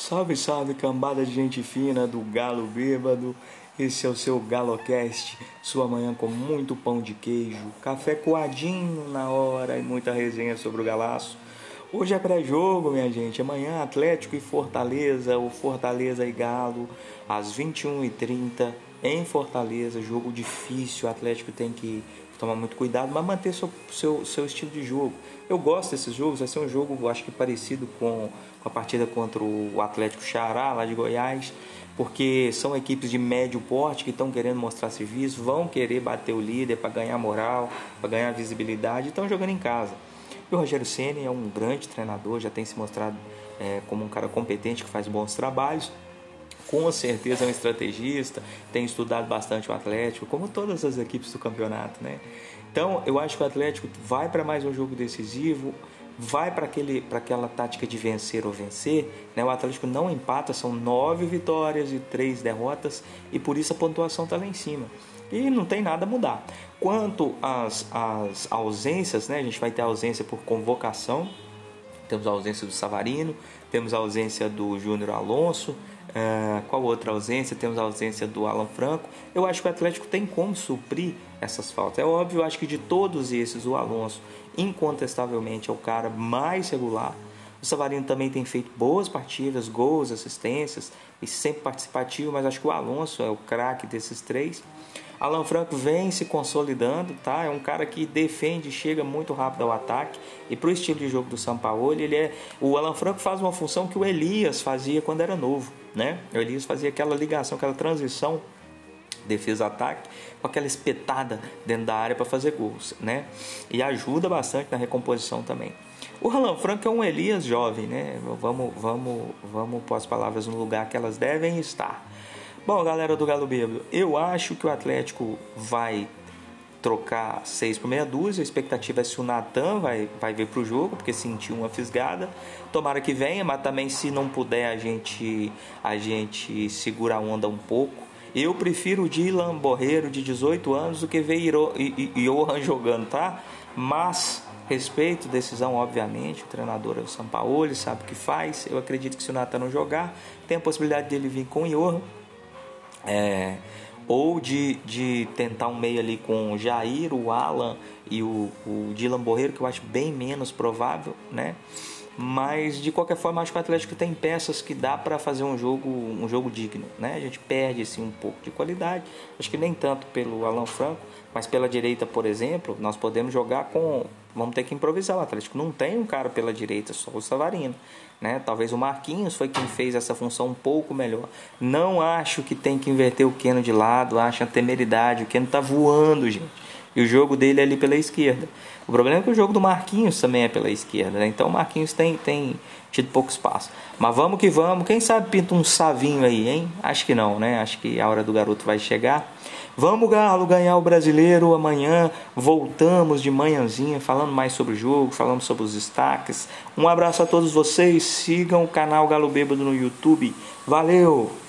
Salve, salve, cambada de gente fina do Galo Bêbado. Esse é o seu GaloCast, sua manhã com muito pão de queijo, café coadinho na hora e muita resenha sobre o galaço. Hoje é pré-jogo, minha gente. Amanhã Atlético e Fortaleza, o Fortaleza e Galo, às 21h30 em Fortaleza. Jogo difícil, o Atlético tem que tomar muito cuidado, mas manter seu, seu, seu estilo de jogo. Eu gosto desses jogos, vai ser um jogo, acho que parecido com, com a partida contra o Atlético Xará, lá de Goiás, porque são equipes de médio porte que estão querendo mostrar serviço, vão querer bater o líder para ganhar moral, para ganhar visibilidade, e estão jogando em casa. E o Rogério Ceni é um grande treinador, já tem se mostrado é, como um cara competente que faz bons trabalhos com certeza é um estrategista, tem estudado bastante o Atlético, como todas as equipes do campeonato, né? Então, eu acho que o Atlético vai para mais um jogo decisivo, vai para aquela tática de vencer ou vencer. Né? O Atlético não empata, são nove vitórias e três derrotas, e por isso a pontuação está lá em cima. E não tem nada a mudar. Quanto às, às ausências, né? a gente vai ter ausência por convocação, temos a ausência do Savarino, temos a ausência do Júnior Alonso, Uh, qual outra ausência? Temos a ausência do Alan Franco. Eu acho que o Atlético tem como suprir essas faltas. É óbvio, eu acho que de todos esses, o Alonso, incontestavelmente, é o cara mais regular. O Savarino também tem feito boas partidas, gols, assistências e sempre participativo, mas acho que o Alonso é o craque desses três. Alan Franco vem se consolidando, tá? É um cara que defende, chega muito rápido ao ataque e para o estilo de jogo do São Paulo, ele é o Alan Franco faz uma função que o Elias fazia quando era novo, né? O Elias fazia aquela ligação, aquela transição defesa-ataque, com aquela espetada dentro da área para fazer gols, né? E ajuda bastante na recomposição também. O Alan Franco é um Elias jovem, né? Vamos, vamos, vamos pôr as palavras no lugar que elas devem estar. Bom, galera do Galo Bêbado, eu acho que o Atlético vai trocar 6 por meia dúzia. A expectativa é se o Natan vai, vai vir para o jogo, porque sentiu uma fisgada. Tomara que venha, mas também se não puder a gente, a gente segura a onda um pouco. Eu prefiro o Dylan Borreiro de 18 anos do que ver Johan jogando, tá? Mas respeito, decisão obviamente, o treinador é o ele sabe o que faz. Eu acredito que se o Natan não jogar, tem a possibilidade dele vir com o Johan é, ou de, de tentar um meio ali com o Jair, o Alan e o, o Dylan Borreiro, que eu acho bem menos provável, né? Mas de qualquer forma, acho que o Atlético tem peças que dá para fazer um jogo, um jogo digno, né? A gente perde assim um pouco de qualidade, acho que nem tanto pelo Alan Franco, mas pela direita, por exemplo, nós podemos jogar com. Vamos ter que improvisar. O Atlético não tem um cara pela direita, só o Savarino. Né? Talvez o Marquinhos foi quem fez essa função um pouco melhor. Não acho que tem que inverter o Keno de lado, acho a temeridade. O Keno tá voando, gente. E o jogo dele é ali pela esquerda. O problema é que o jogo do Marquinhos também é pela esquerda, né? Então o Marquinhos tem, tem tido pouco espaço. Mas vamos que vamos. Quem sabe pinta um savinho aí, hein? Acho que não, né? Acho que a hora do garoto vai chegar. Vamos, Galo, ganhar o brasileiro amanhã. Voltamos de manhãzinha falando mais sobre o jogo, falando sobre os destaques. Um abraço a todos vocês. Sigam o canal Galo Bêbado no YouTube. Valeu!